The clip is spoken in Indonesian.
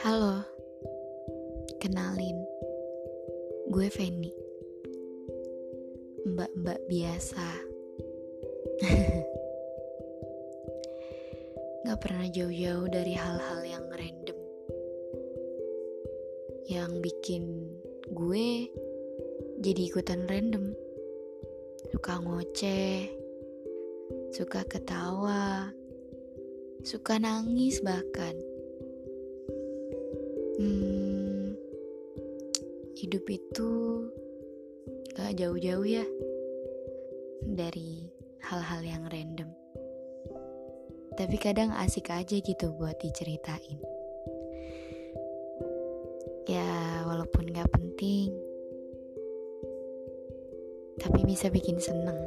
Halo, kenalin, gue Feni, mbak-mbak biasa. Gak pernah jauh-jauh dari hal-hal yang random, yang bikin gue jadi ikutan random, suka ngoceh, suka ketawa, suka nangis bahkan. Hmm, hidup itu gak jauh-jauh ya dari hal-hal yang random. Tapi kadang asik aja gitu buat diceritain. Ya, walaupun gak penting, tapi bisa bikin seneng.